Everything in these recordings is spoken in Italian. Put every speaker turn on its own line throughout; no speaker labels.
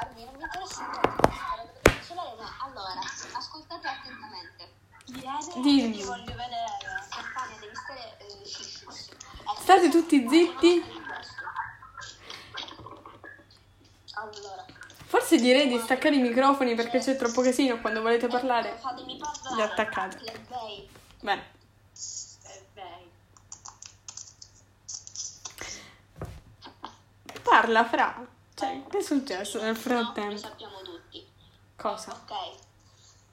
interrogarmi, non mi interessa ma allora, ascoltate attentamente.
Dimmi.
Ti voglio vedere.
Stefania, devi stare eh.
State tutti zitti.
Allora,
Forse direi di staccare i microfoni perché c'è troppo casino quando volete parlare.
fatemi parlare.
Li attaccate. Bene.
Eh, beh.
Parla, Fra. Cioè, che è successo nel
No, lo
frattempo?
sappiamo tutti.
Cosa?
Ok,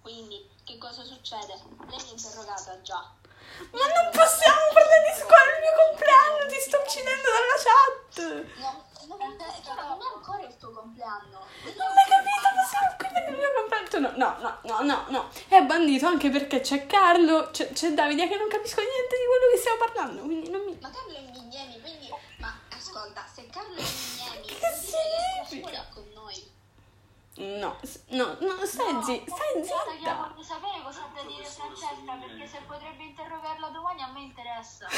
quindi che cosa succede? Lei mi ha interrogata già.
Ma non possiamo parlare di scuola, è il mio compleanno, ti sto uccidendo dalla chat.
No, non, è, ancora il tuo compleanno.
Non l'hai capito qui per il mio compleanno? No, no, no, no, no. È bandito anche perché c'è Carlo, c'è, c'è Davide che non capisco niente di quello che stiamo parlando, quindi non mi...
Ma Carlo è Mignemi, quindi... Ma ascolta, se Carlo è Mignemi,
Che
vuol dire che
significa?
scuola con noi.
No, no, no, stai stai
Guarda che io
zitta.
voglio sapere cosa ha da dire Francesca perché se potrebbe interrogarla domani a me interessa.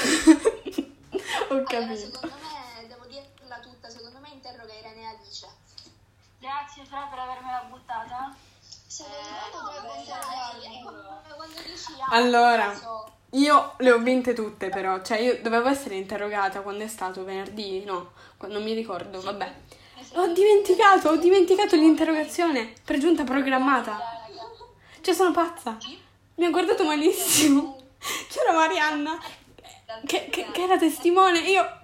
Ho
Allora,
capito.
secondo me, devo dirla tutta, secondo me interroga Irene e Alice.
Grazie Fra per avermela buttata. Eh,
Allora. Io le ho vinte tutte però, cioè io dovevo essere interrogata quando è stato venerdì, no, non mi ricordo, vabbè. Ho dimenticato, ho dimenticato l'interrogazione, per giunta programmata. Cioè sono pazza. Mi ha guardato malissimo. C'era Marianna che, che- che era testimone, io...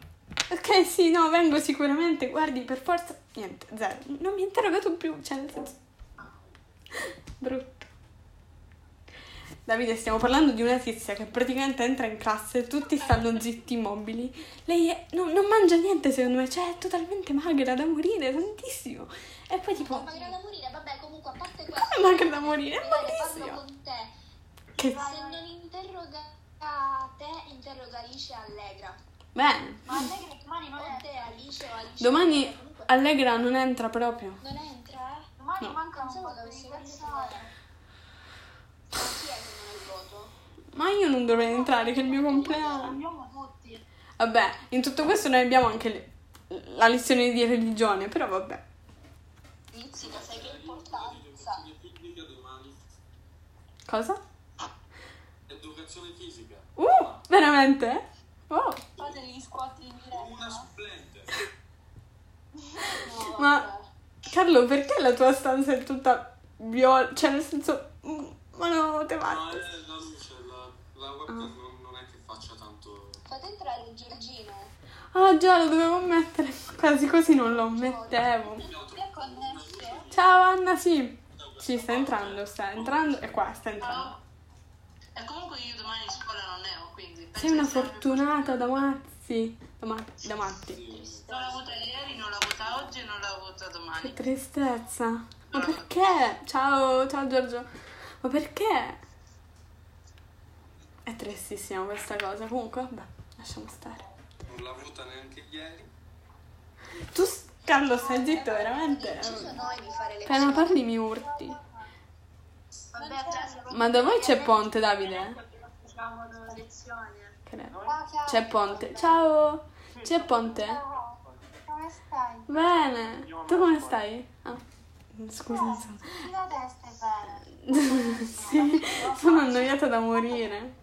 Ok, sì, no, vengo sicuramente, guardi, per forza... Niente, zero. Non mi ha interrogato più, cioè nel senso... Brutto. Davide, stiamo parlando di una tizia che praticamente entra in classe, tutti stanno zitti immobili. Lei è- no- non mangia niente, secondo me, cioè è totalmente magra da morire, tantissimo. E poi tipo,
Ma magra da morire, vabbè, comunque, a parte questo...
come magra da morire? È magrissima.
con te.
Che
Se non interroga te, interroga Alice e Allegra.
bene.
Ma Allegra domani non è.
te, Alice o Alice.
Domani
Comunque,
Allegra non entra proprio.
Non entra, eh?
Domani
No.
Pensavo
un po'
partecipare.
persone.
Ma
io non dovrei entrare, che è il mio compleanno. Vabbè, in tutto questo noi abbiamo anche le- la lezione di religione, però vabbè.
Pizzica, sai che importanza.
Cosa?
Educazione fisica.
Uh, veramente? Oh,
Fate gli squat in
Una
diretta.
supplente.
No,
Ma-. Carlo, perché la tua stanza è tutta viola? Cioè, nel senso, monotematico.
No, è la luce, la, la webcam non, non è che faccia tanto.
Fate entrare Giorgino.
Ah già, lo dovevo mettere. Quasi così non lo mettevo. Ciao Anna, sì. Sì, sta entrando, sta entrando. E qua, sta entrando.
E comunque io domani in scuola non ne ho, quindi...
Sei una
che
fortunata da mazzi. Da, ma- da matti.
Non l'ho avuta ieri, non l'ho avuta oggi e non l'ho avuta
Che
domani.
tristezza. Ma perché? Ciao, ciao Giorgio. Ma perché? È tristissima questa cosa. Comunque, vabbè, lasciamo stare.
Non l'ha avuta neanche ieri.
Tu, Carlo, stai zitto, veramente.
Deciso noi di fare le
Appena parli mi urti.
Vabbè, adesso
Ma da voi c'è Ponte, Davide? C'è Ponte. Ciao. C'è Ponte?
Come stai?
Bene. Tu come stai? Ah, scusa, insomma.
È bene.
sì, sono annoiata da morire.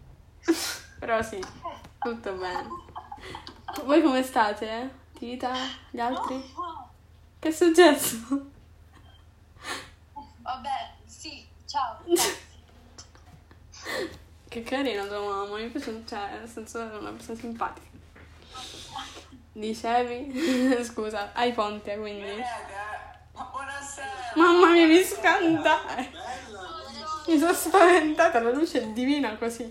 Però sì, tutto bene. Voi come state? Tita? Gli altri? Che è successo?
Vabbè, sì, ciao.
Che carina tua mamma, mi piace, cioè, nel senso è una persona simpatica. Dicevi? Scusa, hai Ponte quindi.
Buonasera!
Mamma mia, mi scandare! Mi sono spaventata, la luce è divina così.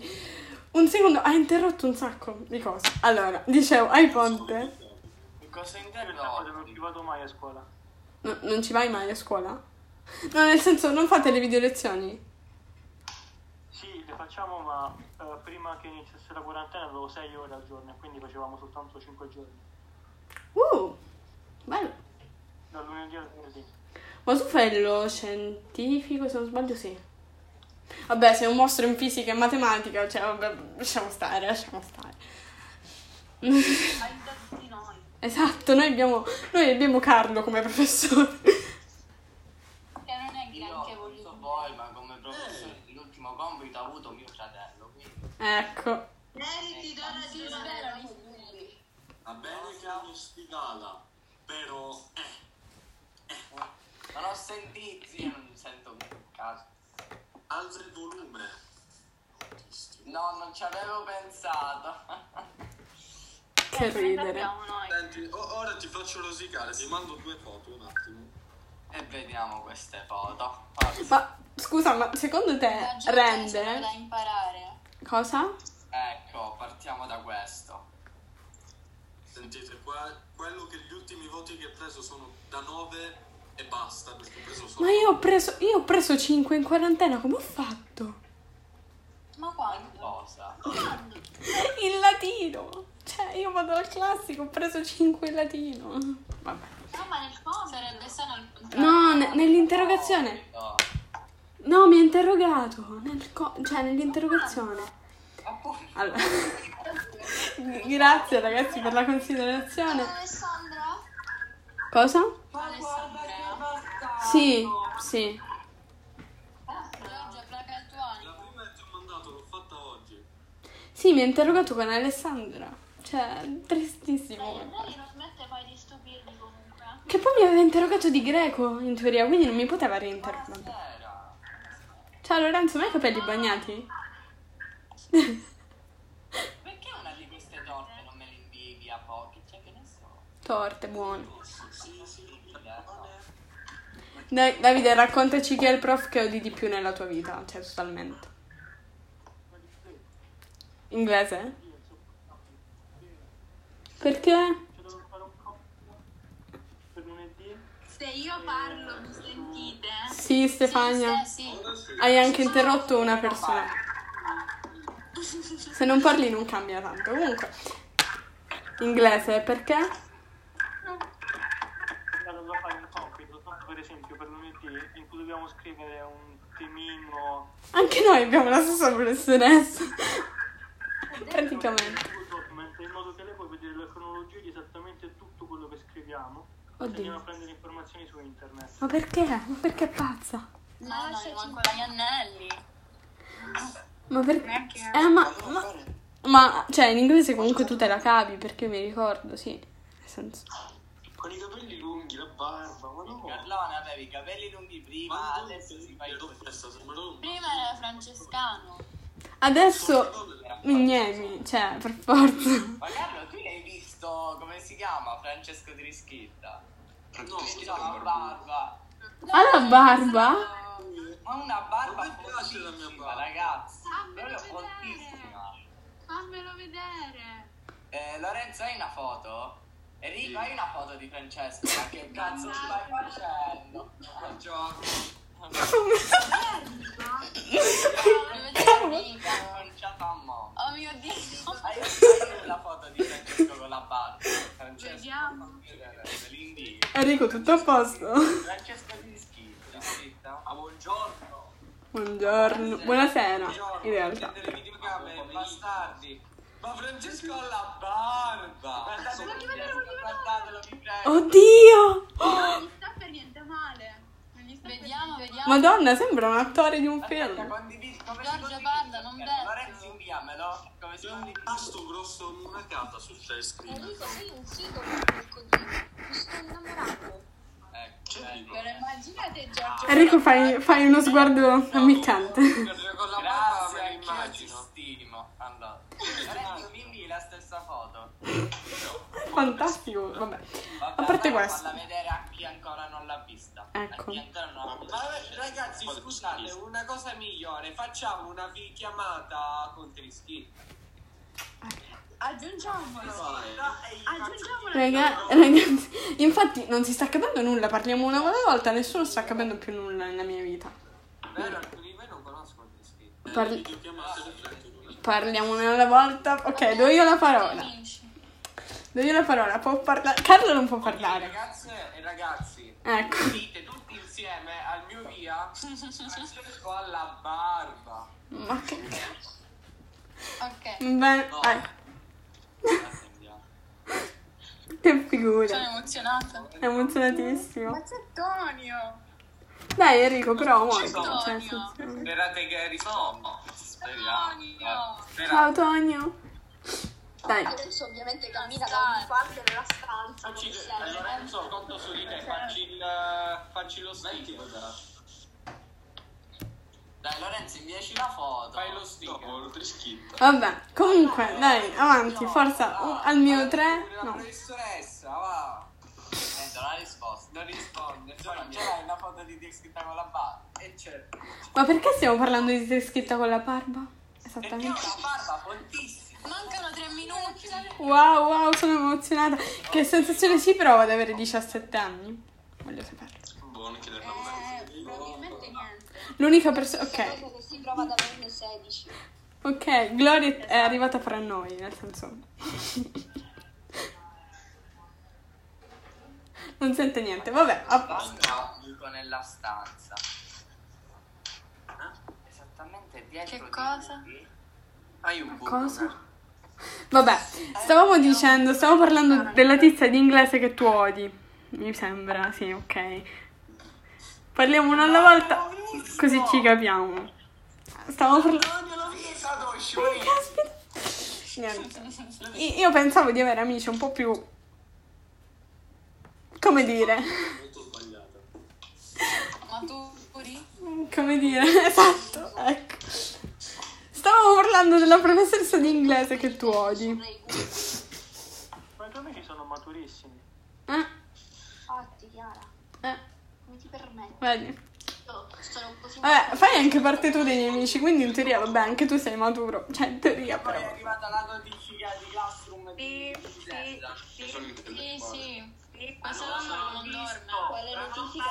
Un secondo, ha interrotto un sacco di cose. Allora, dicevo, hai Ponte?
Cosa intendo?
No, non ci vado mai a scuola.
No, non ci vai mai a scuola? No, nel senso, non fate le video lezioni?
Sì, le facciamo, ma eh, prima che iniziasse la quarantena avevo 6 ore al giorno e quindi facevamo soltanto 5 giorni.
Uh, bello.
Dal lunedì al venerdì.
Ma tu fai lo scientifico, se non sbaglio, sì. Vabbè, sei un mostro in fisica e matematica, cioè, vabbè, lasciamo stare, lasciamo stare.
Noi.
Esatto, noi abbiamo, noi abbiamo Carlo come professore.
poi ma come professore l'ultimo compito ha avuto mio fratello, quindi
Ecco.
Meriti d'ora di
Va bene che mi stivale, però eh,
non ho servizi, io non sento più cazzo.
alza il volume.
No, non ci avevo pensato.
Che ridere.
Abbiamo noi.
Senti, o- ora ti faccio rosicare, ti mando due foto un attimo.
E vediamo queste foto. Forza.
Ma scusa, ma secondo te
La gente c'è
rende?
da imparare.
Cosa?
Ecco, partiamo da questo.
Sentite, qua, quello che gli ultimi voti che ho preso sono da 9 e basta, perché ho preso solo...
Ma io ho preso, io ho preso 5 in quarantena, come ho fatto?
Ma quando?
Cosa?
In latino. Cioè, io vado al classico, ho preso 5 in latino. Vabbè.
No, ma nel sarebbe sano il.
No, ne- nell'interrogazione.
No.
No, mi ha interrogato. Nel co- cioè, nell'interrogazione. Allora. Grazie ragazzi per la considerazione.
Alessandra?
Cosa?
Alessandra?
Sì, sì.
Giorgia, placa il tuo animo.
La prima che ti ho mandato l'ho fatta oggi.
Sì, mi ha interrogato con Alessandra. Cioè, tristissimo.
Lei non smette mai di stupirmi comunque.
Che poi mi aveva interrogato di greco, in teoria, quindi non mi poteva reinterrogare. Ciao Lorenzo, ma hai i capelli bagnati?
Perché una di queste torte non me le invii via pochi? Cioè, che ne so.
Torte, buone.
Ecco.
Dai, Davide, raccontaci chi è il prof che odi di più nella tua vita, cioè totalmente. Inglese? Perché?
Se io parlo, mi sentite?
Sì, Stefania.
Sì, sì.
sì.
Hai anche interrotto una persona. Se non parli non cambia tanto. Comunque. Inglese, perché?
Vado a fare un compito, tanto per esempio per lunedì, in cui dobbiamo scrivere un temino
Anche noi abbiamo la stessa professoressa. Praticamente.
In modo che lei può vedere la cronologia di esattamente tutto quello che scriviamo.
Oddio.
Andiamo a prendere informazioni su internet.
Ma perché? Ma perché è pazza?
No, no, io manco gli anelli.
Ma perché? Eh, ma, ma, ma, cioè, in inglese comunque tu te la cavi, perché mi ricordo, sì. Nel senso.
Con i capelli lunghi, la barba, ma no.
Carlone, avevi i capelli lunghi prima,
Ma
adesso si fa i
questa, sembra un-
Prima era francescano.
Adesso, Mignemi, cioè, per forza.
Ma Carlo, tu l'hai visto, come si chiama? Francesco Trischitta?
No,
ha una barba.
Ha la barba?
Ma una barba
Non mi piace la mia barba.
ragazzi.
Fammelo
Proprio
vedere.
fortissima.
Fammelo vedere.
Eh, Lorenzo, hai una foto? Enrico, hai una foto di Francesco? Ma che cazzo stai facendo? Buongiorno.
Oh mio Dio.
Hai hai la foto di Francesco con la barba? Francesco,
Vediamo.
Enrico, tutto a posto?
Francesco Trischitta. Ah, buongiorno.
Buongiorno, buonasera, in realtà.
Bastardi. Ma Francesco ha la barba. Guardatelo, guardatelo, vi prego.
Oddio!
Non gli sta per niente male.
Vediamo, vediamo.
Madonna, sembra un attore di un
Aspetta,
film.
condividi. Come
Giorgio,
si condivide?
parla, non vedo.
Lorenzo, inviamelo. Come si
un tasto grosso, una carta su share screen.
Enrico, sei un figo per così. Mi sto innamorando.
Però immaginate Giorgio.
Enrico, fai, fai uno sguardo ammiccante.
Grazie, anch'io ci stimo. Allora, Lorenzo, mi invii la stessa foto.
Fantastico, vabbè. A parte
allora
questo.
Falla vedere a chi ancora non l'ha vista.
Ecco.
Ragazzi, scusate, una cosa migliore, facciamo una chiamata con Trischi.
Aggiungiamolo. Aggiungiamolo.
Raga- ragazzi, infatti non si sta capendo nulla, parliamo una volta, nessuno sta capendo più nulla nella mia vita.
Vero, alcuni di voi non conoscono Trischi.
Parli-
Videochiamate riflettono.
parliamo una alla volta. Ok, do io la parola. Do io la parola, può parlare. Carlo non può parlare.
ragazze e ragazzi,
Ecco.
dite tutti insieme al mio via alla barba.
Ma che.
Ok.
Bene, dai.
Attendiamo.
Che figura.
Sono emozionata.
È emozionatissimo.
c'è Tonio.
Dai Enrico, però.
Antonio.
Cioè,
Sperate che risponda.
Speriamo.
Ciao Tonio. Dai.
Adesso ovviamente cammina da ogni parte della stanza.
Facci,
come
eh. Lorenzo, conto su di te, facci, il, facci lo sticker.
Dai Lorenzo, inviaci la foto.
Fai lo sticker.
Vabbè, comunque, dai, avanti, forza. uh, al mio 3.
La
No.
professoressa, va.
Niente, non ha risposto.
Non risponde.
Tu non l'hai una foto di te scritta con la barba?
E certo.
Ma perché stiamo parlando di te scritta con la barba?
Perché ha
Esattamente.
una barba fontissima.
Mancano tre minuti.
Wow, wow, sono emozionata. Che sensazione si prova ad avere 17 anni? Voglio saperlo.
Buono che le
Eh, probabilmente.
L'unica persona. Ok,
si prova ad averne 16.
ok, Gloria è arrivata fra noi, nel senso. Non sente niente, vabbè. a posto.
Nella stanza. Esattamente dietro
Che cosa?
Hai un buco.
Cosa? Vabbè, stavamo dicendo, stavamo parlando della tizia di inglese che tu odi. Mi sembra, sì, ok. Parliamo una alla volta, così ci capiamo. Stavamo parlando. Caspita. Niente. I- Io pensavo di avere amici un po' più. Come dire?
molto sbagliata.
Maturi.
Come dire? Esatto, ecco. Stavamo parlando della professoressa di inglese che tu odi.
Ma i tuoi amici sono maturissimi.
Eh?
Infatti, Chiara,
Eh,
come ti permetti?
vedi.
Sono così
Vabbè, fai anche parte tu dei miei amici, quindi in teoria, vabbè, anche tu sei maturo. Cioè, in teoria,
Poi
però.
è arrivata la notifica di Classroom di
Sì, sì, sì,
Sono
sì. Ma secondo me non dorme.
Quelle notifiche.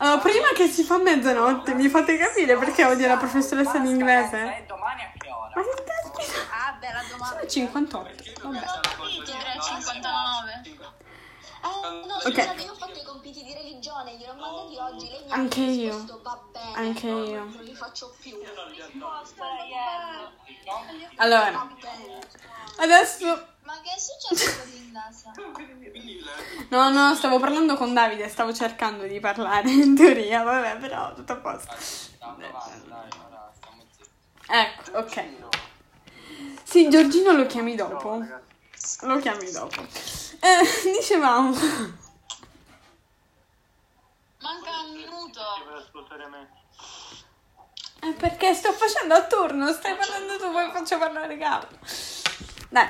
Allora, prima che si fa mezzanotte, mi fate capire perché odio la professoressa di inglese?
domani a che ora?
Ma che caspita?
Ah, beh, la domanda.
Sono 58. Vabbè.
Ti direi 59.
Eh, no,
Ok.
scusate, io ho fatto i compiti di religione, gliel'ho mandati oggi, lei mi ha
Anche io.
risposto, va bene.
Anche io.
Non li faccio più.
Allora, adesso...
Ma che è successo con l'indasa?
No, no, stavo parlando con Davide, stavo cercando di parlare, in teoria, vabbè, però tutto a posto. Ecco, ok. Sì, Giorgino lo chiami dopo. Lo chiami dopo. Eh, dicevamo...
Manca un minuto.
Che per ascoltare me.
Eh, perché sto facendo a turno, stai parlando tu, poi faccio parlare Carlo. Dai,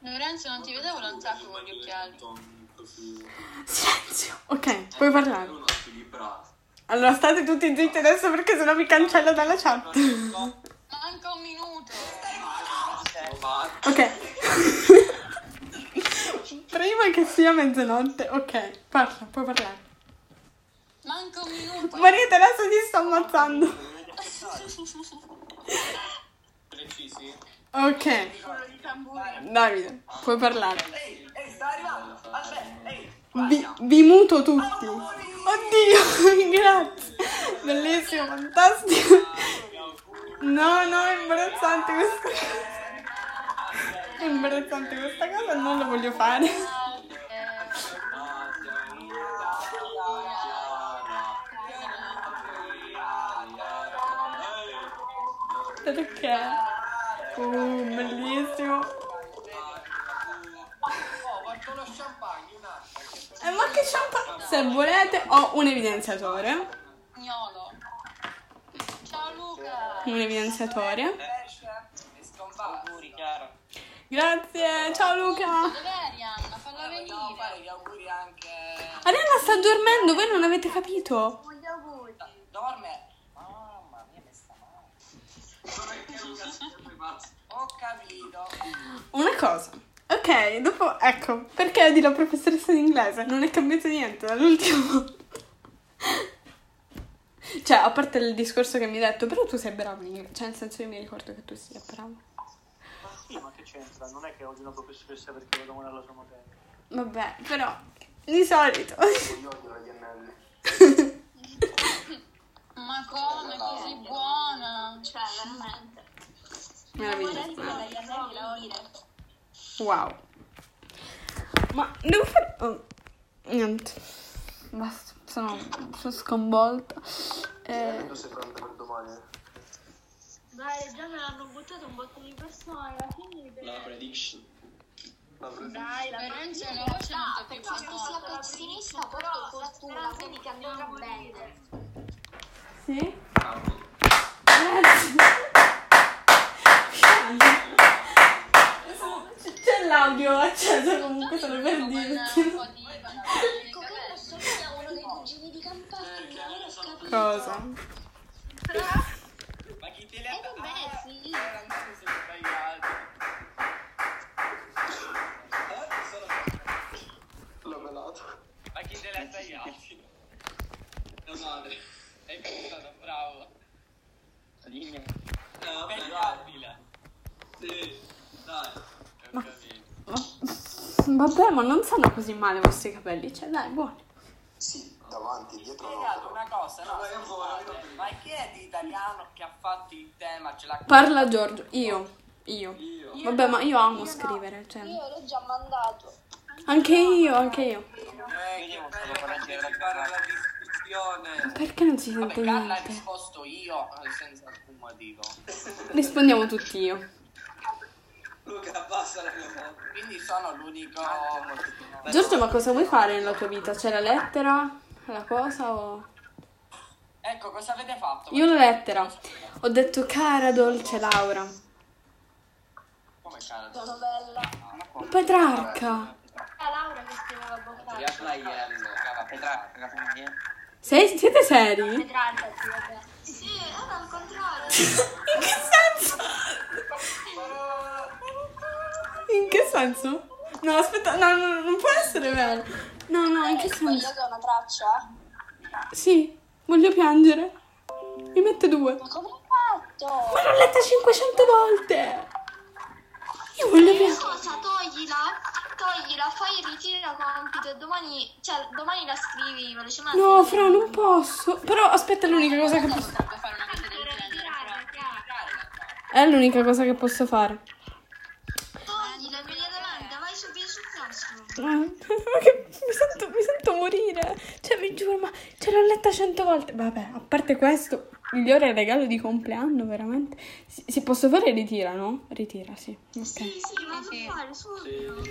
Lorenzo, non ti vedevo da un sacco con gli occhiali.
Silenzio. Ok, puoi parlare. Allora state tutti zitti adesso perché sennò mi cancella dalla chat.
Manca un minuto.
Ok. Prima che sia mezzanotte, ok, parla, puoi parlare.
Manca un minuto.
Marietta adesso ti sto ammazzando.
Precisi.
Ok, Davide, puoi parlare.
Ehi, ehi, sta arrivando. Aspetta, ehi.
Vi, vi muto tutti. Oddio, grazie. Bellissimo, fantastico. No, no, è imbarazzante questa cosa. È imbarazzante questa cosa, non lo voglio fare. Perché? Uh, bellissimo. Eh, ma che champagne? Se volete, ho un evidenziatore.
Gnolo. Ciao Luca.
Un evidenziatore. Grazie, ciao Luca.
Dov'è Arianna? Falla
Dobbiamo fare
venire.
gli auguri anche...
Arianna sta dormendo, voi non avete capito?
Dorme. Mamma mia, mi sta male. Ho capito.
Una cosa. Ok, dopo, ecco, perché di la professoressa di inglese? Non è cambiato niente dall'ultimo. Cioè, a parte il discorso che mi hai detto, però tu sei bravo in inglese. Cioè, nel senso io mi ricordo che tu sia bravo.
Ma sì, ma che c'entra? Non è che oggi una professoressa perché lo domani alla sua materia.
Vabbè, però, di solito.
Ma come? Così buona.
Cioè, veramente.
Meraviglioso.
Anelli la.
Wow. Ma devo fare... oh, niente. Basta. sono, sono sconvolta. Eh,
Tu sei pronta per domani?
Dai, già me l'hanno buttato un botto di persone, alla fine
La prediction.
La presa-
Dai, la prima-
una voce molto più
perché
famosa.
pessimista,
prima,
però
però
la speranza
quindi
di
che andrà
andrà
bene.
sì?
Bravo.
C'è l'audio acceso comunque solo per dirti.
Un
L'ho melato.
Ma chi te le ha tagliati?
La madre.
Hai pensato, bravo.
Eh, vabbè.
Tagliabile.
Sì. Dai.
Ho capito.
Vabbè, ma non stanno così male i vostri capelli, cioè dai, buoni.
Sì, davanti, dietro no.
spiegato una cosa, no? scusate, Ma chi è di italiano che ha fatto il tema? Ce l'ha
Parla Giorgio, io, io.
Io.
Vabbè, ma io amo scrivere, cioè.
Io l'ho già mandato.
Anche io, anche io.
Eh, che bello partecipare alla discussione.
Perché non si
Vabbè,
sente
Carla ha
niente?
risposto io eh, senza alcun motivo.
Rispondiamo tutti io.
Luca, passa la mia.
Quindi sono l'unico.
Giorgio, ma cosa vuoi fare nella tua vita? C'è la lettera? La cosa o...
Ecco, cosa avete fatto?
Io la lettera. Ho detto cara dolce Laura.
Come cara?
La novella.
Petrarca.
Ah, Laura che scriveva.
Petrarca.
Sei, siete seri?
Petrarca, sì, vabbè. Sì, era al contrario.
In che senso? In che senso? No, aspetta, no, no, non può essere vero. No, no, in che senso?
Sbagliato una traccia?
Sì, voglio piangere. Mi mette due.
Ma come hai fatto?
Ma l'ho letta 500 volte. Io voglio piangere.
Cosa, toglila, toglila, fai il ritiro compito e domani, cioè, domani la scrivi velocemente.
No, Fra, non posso. Però aspetta, è l'unica cosa che posso
fare.
È l'unica cosa che posso fare.
Toglila immediatamente, vai subito sul prossimo.
Ah, Ma che mi sento, mi sento morire. Cioè, vi giuro, ma ce l'ho letta cento volte. Vabbè, a parte questo, migliore regalo di compleanno, veramente. Si, si posso fare ritira, no? Ritira, sì. Ok.
Sì, sì, vado a fare subito.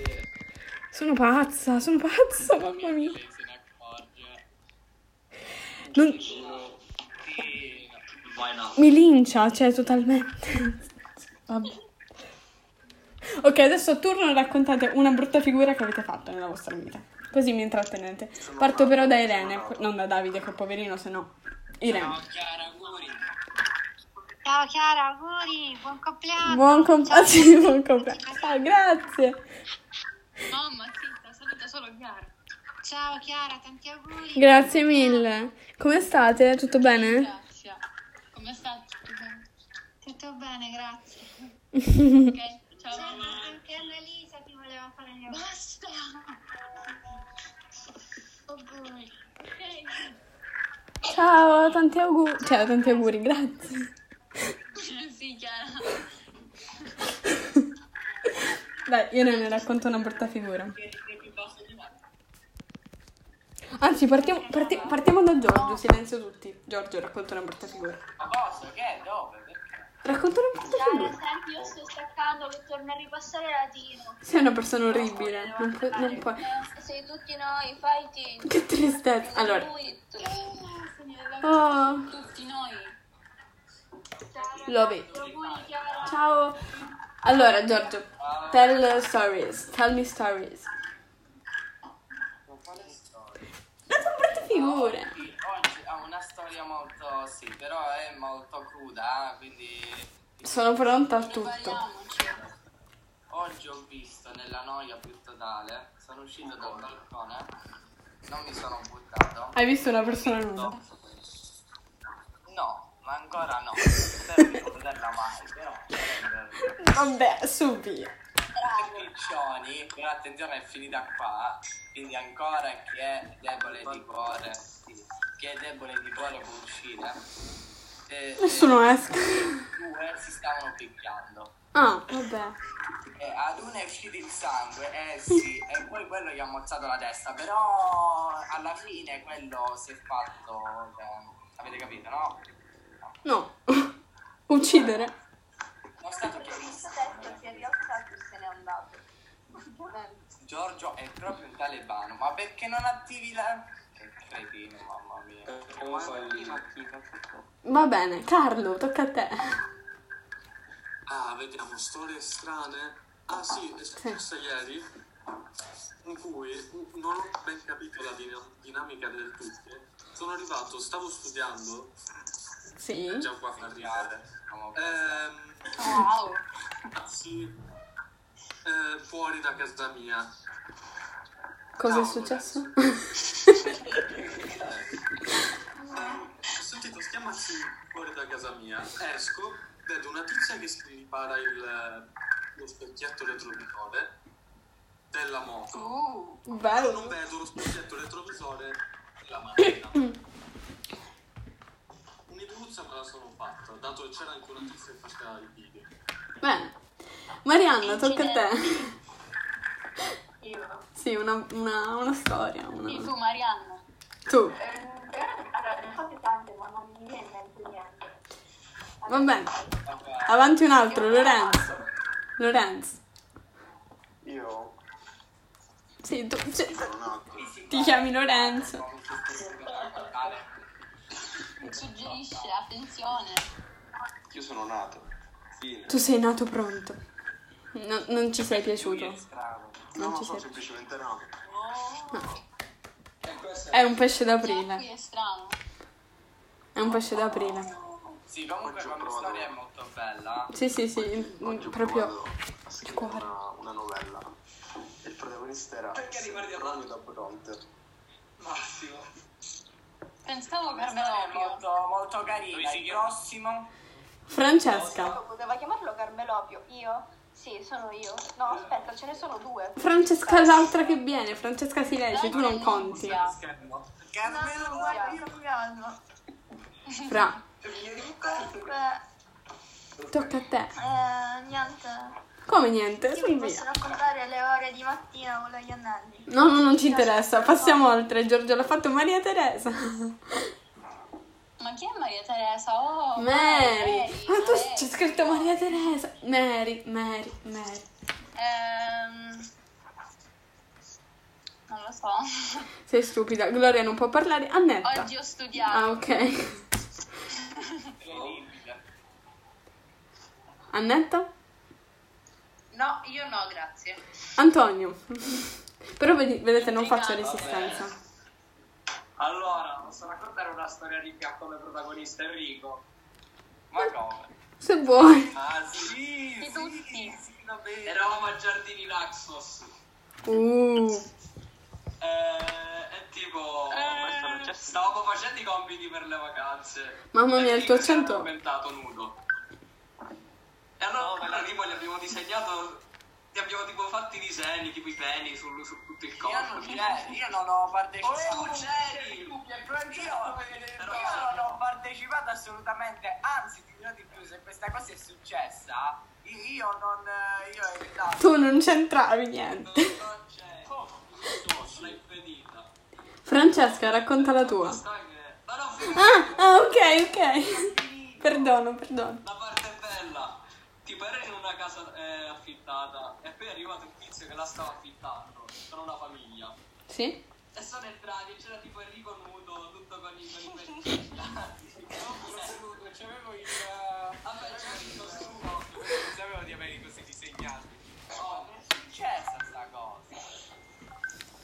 Sono pazza, sono pazza, mamma mia.
Se ne accorge.
Non-
Sì.
Mi lincia, cioè, totalmente. Vabbè. Ok, adesso a turno raccontate una brutta figura che avete fatto nella vostra vita. Così mi intrattenete. Parto però da Irene, non da Davide, che poverino, se no. Irene.
Ciao Chiara, auguri.
Ciao Chiara, auguri, buon compleanno.
Buon compleanno. Sì, buon compleanno. Ah, grazie.
Mamma, zitta, saluta solo Chiara.
Ciao Chiara, tanti auguri.
Grazie mille. Come state? Tutto bene?
Grazie. Come stai? Tutto bene?
Tutto bene, grazie.
Ok, ciao.
Anche Annalisa ti voleva fare gli auguri. Basta.
Ciao, tanti auguri. Cioè, tanti auguri, grazie.
sì, Chiara.
Dai, io ne racconto una brutta figura. Anzi, partiamo, parti- partiamo da Giorgio, silenzio tutti. Giorgio, racconta una brutta figura.
Ma cosa? Che? Dove? Perché?
Racconta una brutta
Chiara,
figura.
senti, io sto staccando che torno a ripassare latino.
Sei una persona orribile. Non, pu- non puoi.
Eh, sei tutti noi, fighting.
Che tristezza. Allora. Oh,
Tutti noi.
love it. Ciao. Allora, Giorgio, tell stories. Tell me stories. La tua brutta figura.
Oggi, oggi ha una storia molto, sì, però è molto cruda, eh, quindi
Sono pronta a tutto.
Oggi ho visto nella noia più totale, sono uscito dal balcone, non mi sono buttato.
Hai visto una persona nuda?
Ma ancora no, spero di non vederla mai, però
Vabbè, su via.
piccioni, però attenzione è finita qua, quindi ancora chi è debole di cuore, sì, chi è debole di cuore può uscire. E,
Nessuno esca.
e due si stavano picchiando.
Ah, vabbè.
E ad uno è uscito il sangue, eh sì, e poi quello gli ha mozzato la testa, però alla fine quello si è fatto, cioè, avete capito, no?
No. Uccidere.
Non è stato
Il
chiarissimo.
testo si è rialzato e se n'è andato.
Giorgio è proprio un talebano, ma perché non attivi la... Che cretino, mamma mia.
Come fai lì?
Va bene, Carlo, tocca a te.
Ah, vediamo, storie strane. Ah sì, è successa ieri in cui non ho ben capito la dina- dinamica del tutto. Sono arrivato, stavo studiando,
Sì.
già qua.
Siamo-
Ehm,
Wow.
sì, eh, fuori da casa mia.
Cosa è
Cavolo,
successo?
Ho sentito schiamarsi fuori da casa mia, esco, vedo una tizia che si ripara il, lo specchietto retrovisore della moto.
Uh.
Io non
Bello.
vedo lo specchietto retrovisore della macchina. La sono fatta, dato che c'era anche una tizia che faceva il video.
Bene. Marianna, tocca a te.
Io.
Sì, una, una, una storia. una-
Sì, tu, Marianna.
Tu.
Eh, allora, ne ho fatte tante, ma non mi viene in mente niente.
Va bene. Avanti un altro, Lorenzo. Lorenzo.
Io
Sì, tu. cioè, ti chiami Lorenzo.
Mi suggerisce, attenzione.
Io sono nato. Fine.
Tu sei nato pronto. No- non ci sei piaciuto.
strano.
No,
Non ci
sono
sei.
semplicemente nato.
E questo
È un pesce
Già qui
d'aprile.
è strano.
È un pesce d'aprile.
Sì, comunque
provato-
storia è molto bella.
Sì, sì, sì.
Oggi ho
Proprio.
scrivere
cuore.
una, una novella. Il protagonista era
Perché riparti a-
Ronnie da Bronte.
Massimo.
Pensavo
storia
Carmelopio.
molto, molto carina.
Si
Il prossimo.
Francesca.
Poteva chiamarlo Carmelopio. Io? Sì, sono io. No, aspetta, ce ne sono due.
Francesca è l'altra che viene. Francesca Silesi, tu non conti.
Schermo.
Carmelo
no,
guarda,
no.
io piano.
Fra. Tocca a te.
eh, niente.
Come niente?
Io
via.
posso raccontare le ore di mattina con gli anelli.
No, no, non ci interessa. Passiamo oltre. Giorgio l'ha fatto Maria Teresa.
Ma chi è Maria Teresa? Oh,
Mary. Ah, tu
Mary.
c'è scritto Maria Teresa. Mary, Mary, Mary.
Ehm, Non lo so.
Sei stupida. Gloria non può parlare. Annetta.
Oggi ho studiato.
Ah, ok. Annetta?
No, io no, grazie.
Antonio. Però vedi- vedete, non faccio resistenza.
Allora, posso raccontare una storia di ha come protagonista Enrico?
Ma come?
Se vuoi.
Ah sì,
Di
sì,
tutti.
sì, va bene. Eravamo a Giardini Naxos.
Uh.
Eh, e tipo,
Eh.
stavamo facendo i compiti per le vacanze.
Mamma mia, il tuo accento-
addormentato nudo. E allora tipo gli abbiamo disegnato, gli abbiamo tipo fatti i disegni, tipo i peni sul- su tutto il
Io non,
corpo.
cioè, io non ho partecipato.
Oh, c'eri!
Io, io non ho partecipato assolutamente, anzi ti dirò di più, se questa cosa è successa, io, non io ho evitato.
Tu non c'entravi niente.
Non c'è. Oh, so, l'hai impedita.
Francesca, racconta la tua.
Ma no,
Ah, ah, ok, ok. Perdono, perdono.
La parte bella, tipo ero in una casa eh, affittata e poi è arrivato il tizio che la stava affittando con una famiglia
Sì?
e sono entrati e c'era tipo Enrico nudo, tutto con i, con i pezzi nudo, c'avevo il... Vabbè, c'era il costume, non sapevo di avere così disegnati.
Oh, non è successa sta cosa.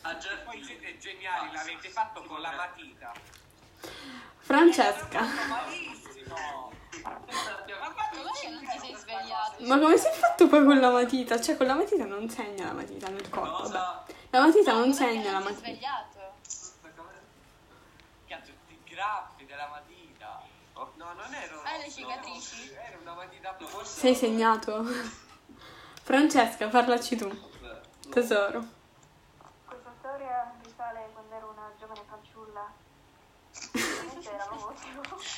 Ah, già,
Poi siete geniali, l'avete fatto con la matita.
Francesca.
Malissimo.
Ma come che non ti sei svegliato?
Ma come si è fatto poi con la matita? Cioè, con la matita non segna la matita nel corpo. Vabbè.
cosa?
La matita non
Come
segna la
non ti sei
matita.
svegliato?
Cazzo, tutti i graffi della matita.
No, non ero.
Hai le cicatrici?
Era una matita blu.
Sei segnato? Francesca, parlaci tu. Tesoro.
Questa storia risale quando ero una giovane fanciulla. Eravamo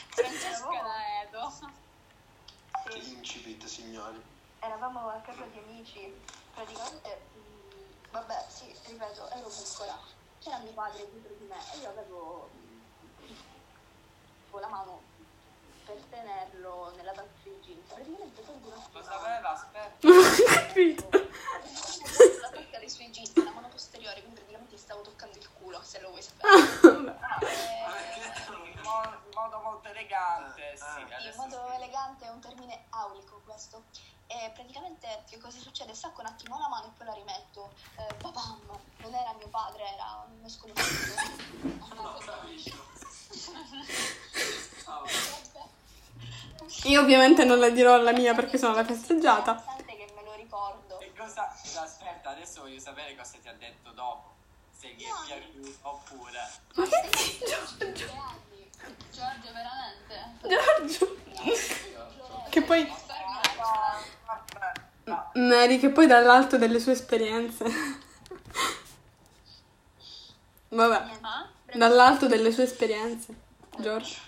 Francesca da Edo.
Sì.
Incipit, signori.
eravamo a casa di amici, praticamente, mm, vabbè, sì, ripeto, ero piccola, c'era mio padre dietro di me e io avevo mm, con la mano per tenerlo nella tasca dei jeans. Praticamente tolgo una
Lo sapeva, aspetta.
Non ho capito.
la tocca dei suoi jeans, la mano posteriore, quindi stavo toccando il culo, se lo vuoi sapere. Eh,
In mo- in modo molto elegante, sì.
Sì, in
adesso
modo
sì.
elegante è un termine aulico questo. E praticamente che cosa succede? Stacco un attimo la mano e poi la rimetto. Eh, babam! Non era mio padre, era uno sconosciuto.
Io ovviamente non la dirò alla mia perché sono la festeggiata.
Nonostante che me lo ricordo.
E cosa... Aspetta, adesso voglio sapere cosa ti ha detto dopo. Se gli è piaciuto oppure...
Ma che Giorgio?
Giorgio, veramente?
Giorgio. Che poi... Mary, che poi dall'alto delle sue esperienze. Vabbè,
Ah?
dall'alto delle sue esperienze. Giorgio.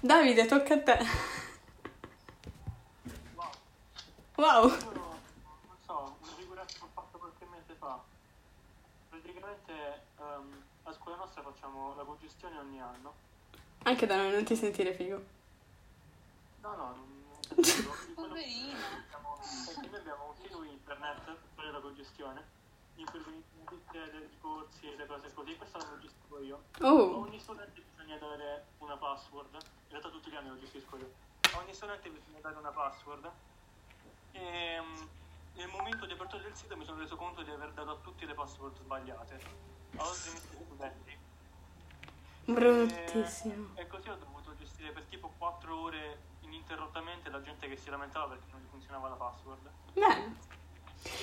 Davide, tocca a te. Wow.
Io, non so, una figuraccia che ho fatto qualche mese fa. Praticamente ehm, a scuola nostra facciamo la cogestione ogni anno.
Anche da noi non ti sentire figo.
No, no, non sentivo.
Poverino.
Perché noi abbiamo un sito internet per fare la cogestione, in cui vengono tutte le corsi, le cose così, questa la gestisco io.
Oh,
ogni studente bisogna dare una password, in realtà tutti gli anni lo gestisco io. Ogni studente bisogna dare una password e mm, nel momento di apertura del sito mi sono reso conto di aver dato a tutti le password sbagliate. A oltre 1000 studenti.
bruttissimo.
E, e così ho dovuto gestire per tipo 4 ore ininterrottamente la gente che si lamentava perché non gli funzionava la password.
Bene.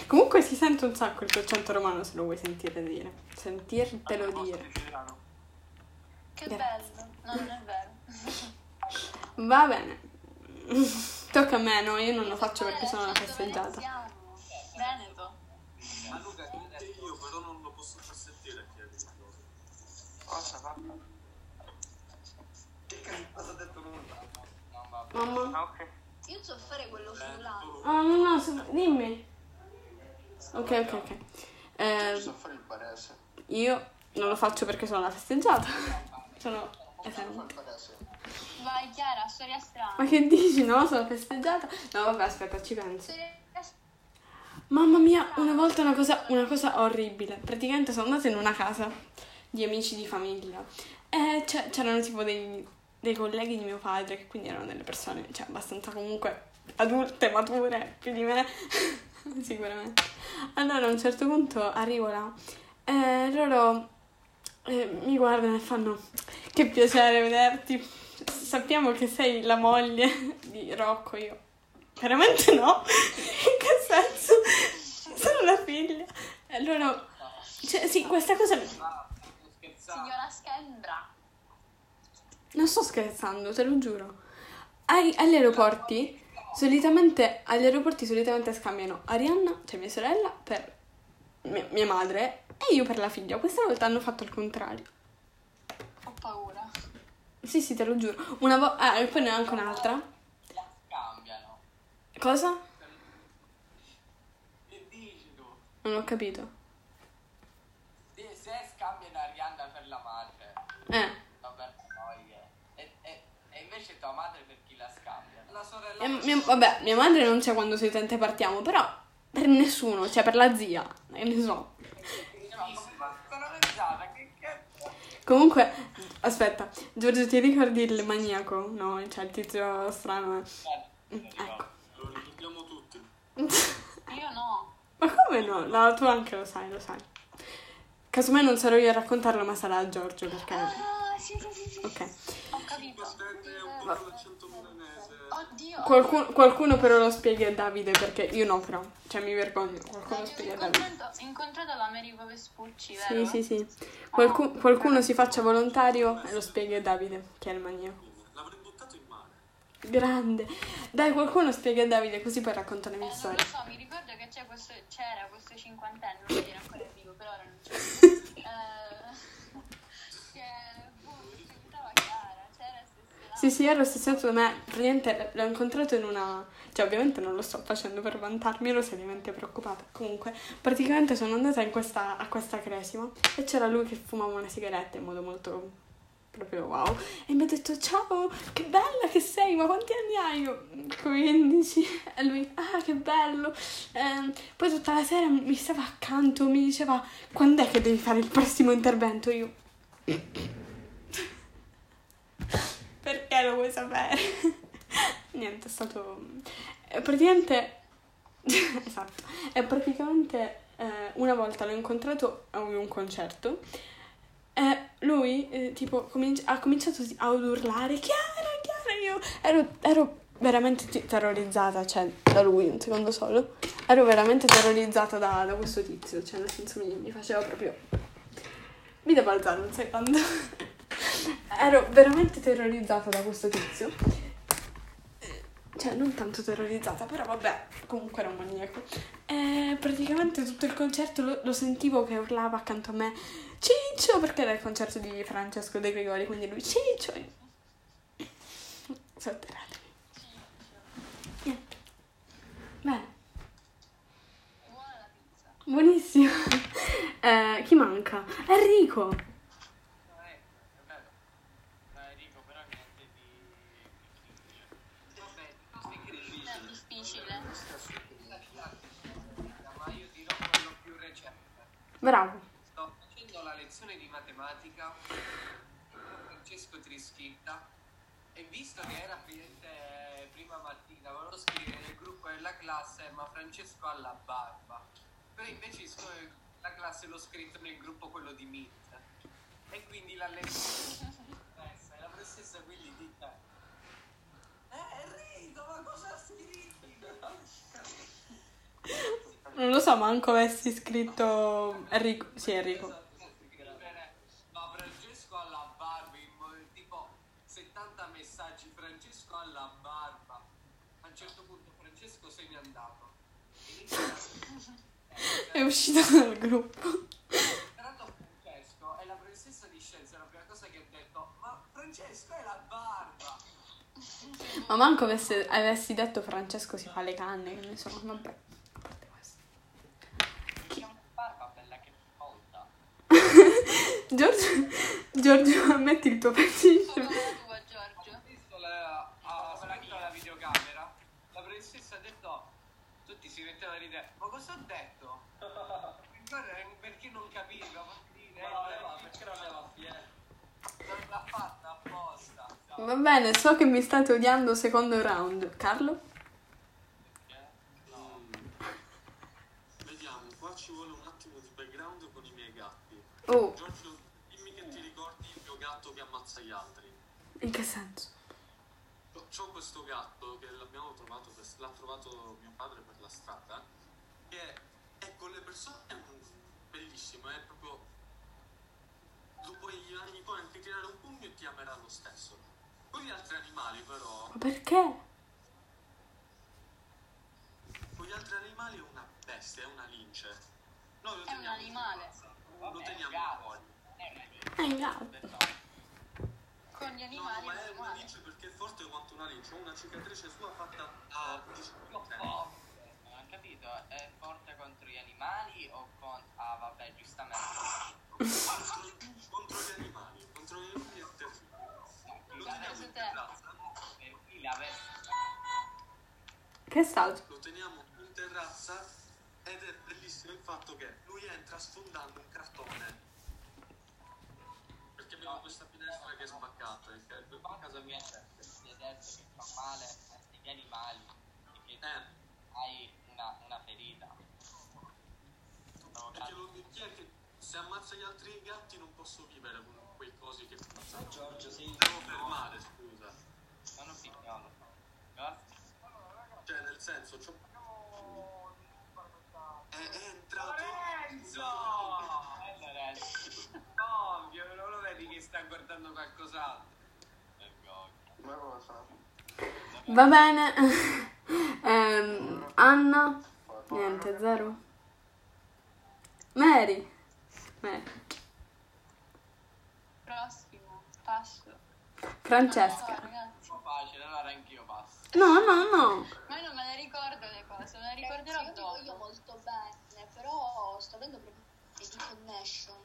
Comunque si sente un sacco il tuo accento romano se lo vuoi sentire dire. Sentirtelo
Al posto
dire.
siciliano.
Che
Grazie.
bello. No, non è vero.
Va bene. Tocca a me, no, io non lo faccio perché sono una festeggiata.
Veneto.
Ma Luca, chiede io, però non lo posso far sentire chiedi.
Cosa fa?
Che cazzo ha detto nulla?
Mamma.
Ah, ok.
Io so fare quello frullante.
Ah, no, no, se- dimmi. Ok, ok, ok. Eh,
so fare il barese.
io non lo faccio perché sono una festeggiata. Sono...
So il.
Vai Chiara, storia strana.
Ma che dici, no? Sono festeggiata? No, vabbè, aspetta, ci penso.
Storia
Mamma mia, una volta una cosa, una cosa orribile. Praticamente sono andata in una casa di amici di famiglia e c'erano tipo dei, dei colleghi di mio padre, che quindi erano delle persone, cioè, abbastanza comunque adulte, mature, più di me, sicuramente. Allora a un certo punto arrivo là e loro eh, mi guardano e fanno che piacere vederti. Sappiamo che sei la moglie di Rocco, io. Veramente no? In che senso? Sono la figlia. Loro... Cioè, sì, questa cosa...
Signora Scandra.
Non sto scherzando, te lo giuro. Ai- agli aeroporti, solitamente... Agli aeroporti solitamente scambiano Arianna, cioè mia sorella, per mia, mia madre e io per la figlia. Questa volta hanno fatto il contrario.
Ho paura.
Sì, sì, te lo giuro. Una volta... Ah, e poi ne ho anche un'altra.
La.
Cosa?
Che dici tu?
Non ho capito.
Sì, Se scambiano Arianna per la madre,
Eh.
vabbè, noie. E, e, e invece tua madre per chi la scambia? La sorella.
E mia- vabbè, mia madre non c'è quando solitamente partiamo, però per nessuno, cioè per la zia, che ne so.
Sono pensata che cazzo.
Comunque, aspetta, Giorgio, ti ricordi il maniaco? No, cioè il tizio strano. eh. Mm, Ecco.
Io no.
Ma come no? No, tu anche lo sai, lo sai. Casomai non sarò io a raccontarlo, ma sarà Giorgio, perché...
Ah, sì, sì, sì, sì.
Ok.
Ho capito.
Aspetta, è un po' l'accento milanese.
Oddio.
Qualcuno, qualcuno però lo spieghi a Davide, perché io no però. Cioè mi vergogno, qualcuno lo
Ho
spieghi a Davide.
incontrato, incontrato l'Americo Vespucci,
Sì,
vero?
sì, sì. Qualcu- qualcuno si faccia volontario e lo spieghi a Davide, che è il maniaco.
L'avrei buttato in mare.
Grande. Dai, qualcuno spieghi a Davide così poi racconta le
Eh,
mie
non lo so, mi ricordo che c'è questo, c'era questo cinquantenne, non era ancora vivo, per ora non c'è. Eh, che boh, Chiara, c'era stessa.
Sì, sì, ero stesso da me. Praticamente l'ho incontrato in una... Cioè, ovviamente non lo sto facendo per vantarmi, ero seriamente preoccupata. Comunque, praticamente sono andata in questa, a questa cresima e c'era lui che fumava una sigaretta in modo molto proprio wow. E mi ha detto ciao, che bella che sei, ma quanti anni hai? Io 15. E lui, ah che bello. Ehm, poi tutta la sera mi stava accanto, mi diceva quando è che devi fare il prossimo intervento? Io... Perché lo vuoi sapere? Niente, è stato... è praticamente... esatto. È praticamente... eh, una volta l'ho incontrato a un concerto e lui, eh, tipo, cominci- ha cominciato ad urlare Chiara, Chiara, io ero, ero veramente ti- terrorizzata, cioè, da lui, un secondo solo. Ero veramente terrorizzata da, da questo tizio, cioè, nel senso mi, mi faceva proprio... Mi devo alzare un secondo. ero veramente terrorizzata da questo tizio. Cioè, non tanto terrorizzata, però vabbè, comunque era un maniaco. E praticamente tutto il concerto lo, lo sentivo che urlava accanto a me Ciccio, perché era il concerto di Francesco De Gregori, quindi lui Ciccio. Sotterratemi. Niente. Bene, buonissimo. Eh, chi manca? Enrico.
No, ecco, è bello. No, Enrico, però niente di...
Vabbè, cose che difficili.
È difficile.
Ma io dirò quello più recente.
Bravo.
Sto facendo la lezione di matematica con Francesco Trischitta e visto che era presente prima mattina volevo scrivere nel gruppo della classe ma Francesco ha la barba. Però invece la classe l'ho scritto nel gruppo quello di Meet e quindi la lezione è la professoressa quindi di te. Eh Enrico ma cosa scrivi?
Non lo so, manco avessi scritto Enrico. Sì, Enrico.
Ma Francesco ha la barba, tipo 70 messaggi, Francesco ha la barba. A un certo punto Francesco se n'è andato.
È uscito dal gruppo.
È andato Francesco e la professoressa di scienze la prima cosa che ha detto, ma Francesco è la barba.
Ma manco avessi, avessi detto Francesco si fa le canne, che ne so, vabbè. A parte questo.
C'è una barba bella che volta.
Giorgio, Giorgio, metti il tuo
la tua, Giorgio.
Ho visto la, ha spento la videocamera, la professoressa ha detto, tutti si mettevano a ridere, ma cosa ho detto? Perché non capiva, perché non aveva fiera? Non l'ha fatta apposta.
Va bene, so che mi state odiando secondo round. Carlo?
Vediamo, qua ammazza gli altri.
in che senso?
C'ho- C'ho questo gatto che l'abbiamo trovato, per- l'ha trovato mio padre per la strada, che è con le persone è bellissimo, è proprio... Tu puoi, gli puoi anche tirare un pugno e ti amerà lo stesso. Con gli altri animali però,
Ma perché?
con gli altri animali è una bestia, è una lince. Noi lo
È un animale.
Lo teniamo fuori.
È un gatto.
Con gli
No,
animali
ma
è
una lince perché è forte quanto una lince. Ho una cicatrice sua fatta a 19 anni.
Non ho capito, è forte contro gli animali o con... Ah vabbè, giustamente.
Contro, gli animali, contro gli animali è terribile. Lo teniamo in terrazza.
Che è stato?
lo teniamo in terrazza ed è bellissimo il fatto che lui entra sfondando un cartone. Perché abbiamo questa che è spaccata, e che è a casa mia.
Detto che fa male agli animali e che
Eh,
hai una, una ferita.
perché lo, chi è che se ammazza gli altri gatti non posso vivere con quei cosi che fanno.
Giorgio, sì.
Devo fermare, scusa.
Sono pignolo.
Cioè, nel senso, c'ho... È, è entrato...
No, guardando qualcos'altro.
Ma cosa?
Va bene. Ehm, Anna? Niente, zero. Mary? Mary.
Prossimo passo.
Francesca.
No, ragazzi.
Facile, allora anch'io passo.
No, no, no.
Ma io non me le ricordo le cose, me le ricorderò
Ragazzi, io
dopo.
molto bene, però sto avendo problemi di connection.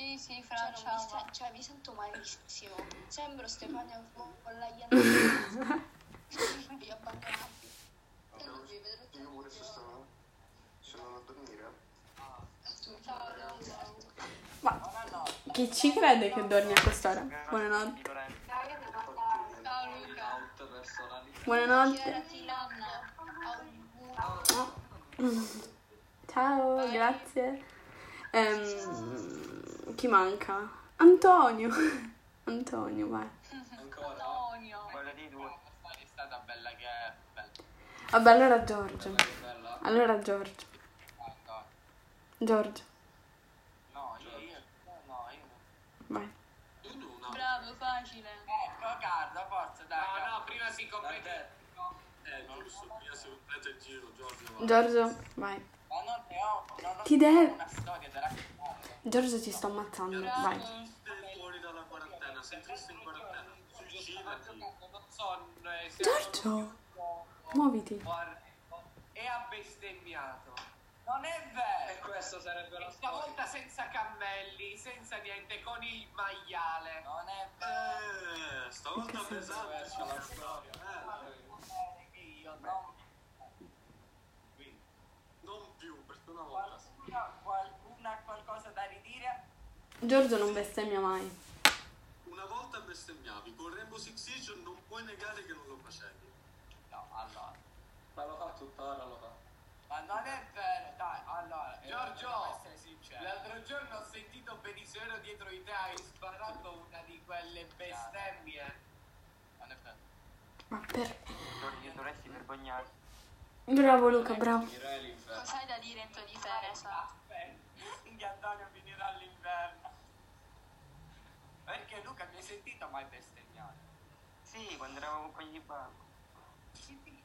Sì, sì,
Cioè,
Francia.
mi, se- cioè, mi sento malissimo. Sembro Stefania con la Iana. Io abbandonati. E non vi vedrò
Io pure se stavo. Sono a dormire.
Ma chi ci crede che dormi a quest'ora? Buonanotte. Buonanotte. Ciao, grazie. Ehm, chi manca? Antonio. Antonio, vai.
Ancora?
Antonio.
Quella dei due. È stata bella che è bella.
Vabbè, allora Giorgio. Allora Giorgio. Giorgio,
No, io, io, no, io.
vai.
Non.
Bravo, facile.
Ecco, guarda, forza, dai.
No, no, prima si completa.
Eh, giusto, prima si completa il giro, Giorgio.
Giorgio, vai.
Ma non ne ho, non ho
Ti deve-
una storia da raccontare.
Giorgio ti sto ammazzando, vai.
Sei fuori dalla quarantena, sei triste in quarantena. Suicidati.
Giorgio, muoviti.
E ha bestemmiato.
Non è vero.
E questo sarebbe la
E
stavolta senza cammelli, senza niente, con il maiale.
Non è vero.
Eh, stavolta pesante.
Questa è la storia.
Eh,
Io non
più, perché una volta.
Qualcuno, qualcuno ha qualcosa da ridire?
Giorgio non bestemmia mai.
Una volta bestemmiavi, con Rainbow Six Siege non puoi negare che non lo facevi.
No, allora.
Ma lo fa tuttora, lo fa.
Ma non è vero, dai, allora. eh,
Giorgio. L'altro giorno ho sentito Benisuero dietro di te, hai sparato una di quelle bestemmie.
Non è vero.
Ma per...
Giorgio, dovresti vergognarti.
Bravo Luca, bravo.
L'inferno.
Cos'hai da dire in to difesa?
Che Antonio finirà all'inverno. Perché Luca mi hai sentito mai bestemmiare?
Sì, quando eravamo di banco. E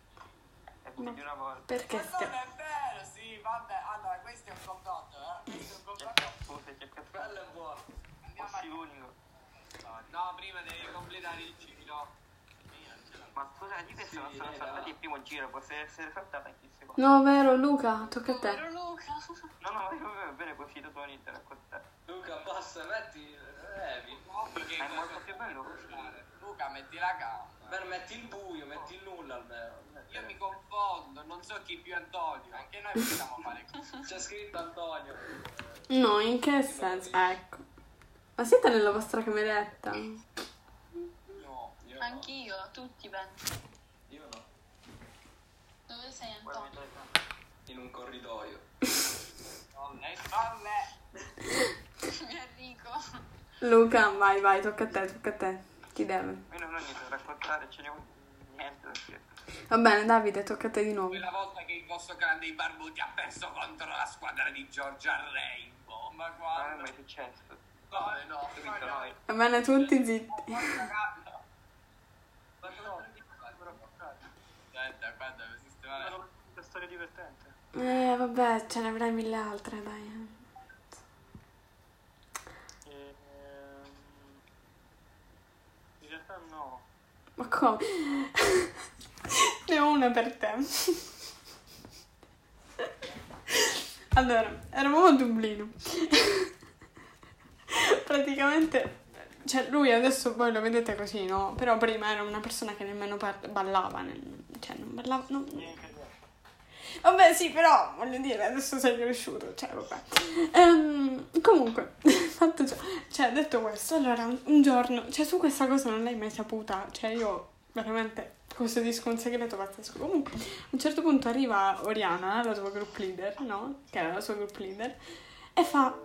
Ma
più di una volta.
perché
Ma non è vero, sì, vabbè, allora questo è un complotto, eh? Questo è un complotto.
C'è più
Quello è buono.
Andiamo a...
l'unico.
No, prima devi completare il giro.
Ma scusa, di questo non sono saltati il primo giro, potrebbe essere saltata anche il secondo.
No, vero Luca, tocca a te.
Povero Luca.
No, no, ma va bene così, tu torni a raccontare.
Luca, basta, metti. Levi. Perché
Ma è molto più bello così.
Luca, metti la gamba.
Per metti il buio, metti il nulla almeno.
Io mi confondo, non so chi più Antonio. Anche noi possiamo fare così.
C'è scritto Antonio.
No, in che senso? Ecco. Ma siete nella vostra cameretta?
No.
Io no.
Anch'io, tutti penso.
Io no.
Dove sei Antonio?
In un corridoio.
Nolle.
Mi Enrico.
Luca, vai, vai, tocca a te, tocca a te. Chi deve?
Io non ho niente da raccontare, ce n'è un... niente da.
Va bene, Davide, tocca a te di nuovo.
Quella volta che il vostro clan dei barbuti ha perso contro la squadra di Giorgia Rainbow. Ma
Ma non è mai successo.
No, no,
noi.
Va bene, tutti zitti.
Aspetta, guarda, per sistemare.
Una storia divertente.
Eh, vabbè, ce ne avrai mille altre, dai.
Ehm, in realtà no.
Ma come? ne ho una per te. allora, eravamo a Dublino. Praticamente, cioè lui adesso voi lo vedete così, no? Però prima era una persona che nemmeno par- ballava, ne- cioè non ballava, non- Vabbè, sì, però voglio dire, adesso sei cresciuto, cioè, vabbè. Ehm, comunque, fatto ciò, cioè, detto questo, allora un giorno, cioè, su questa cosa non l'hai mai saputa, cioè, io veramente custodisco un segreto pazzesco. Comunque, a un certo punto arriva Oriana, la sua group leader, no? Che era la sua group leader, e fa.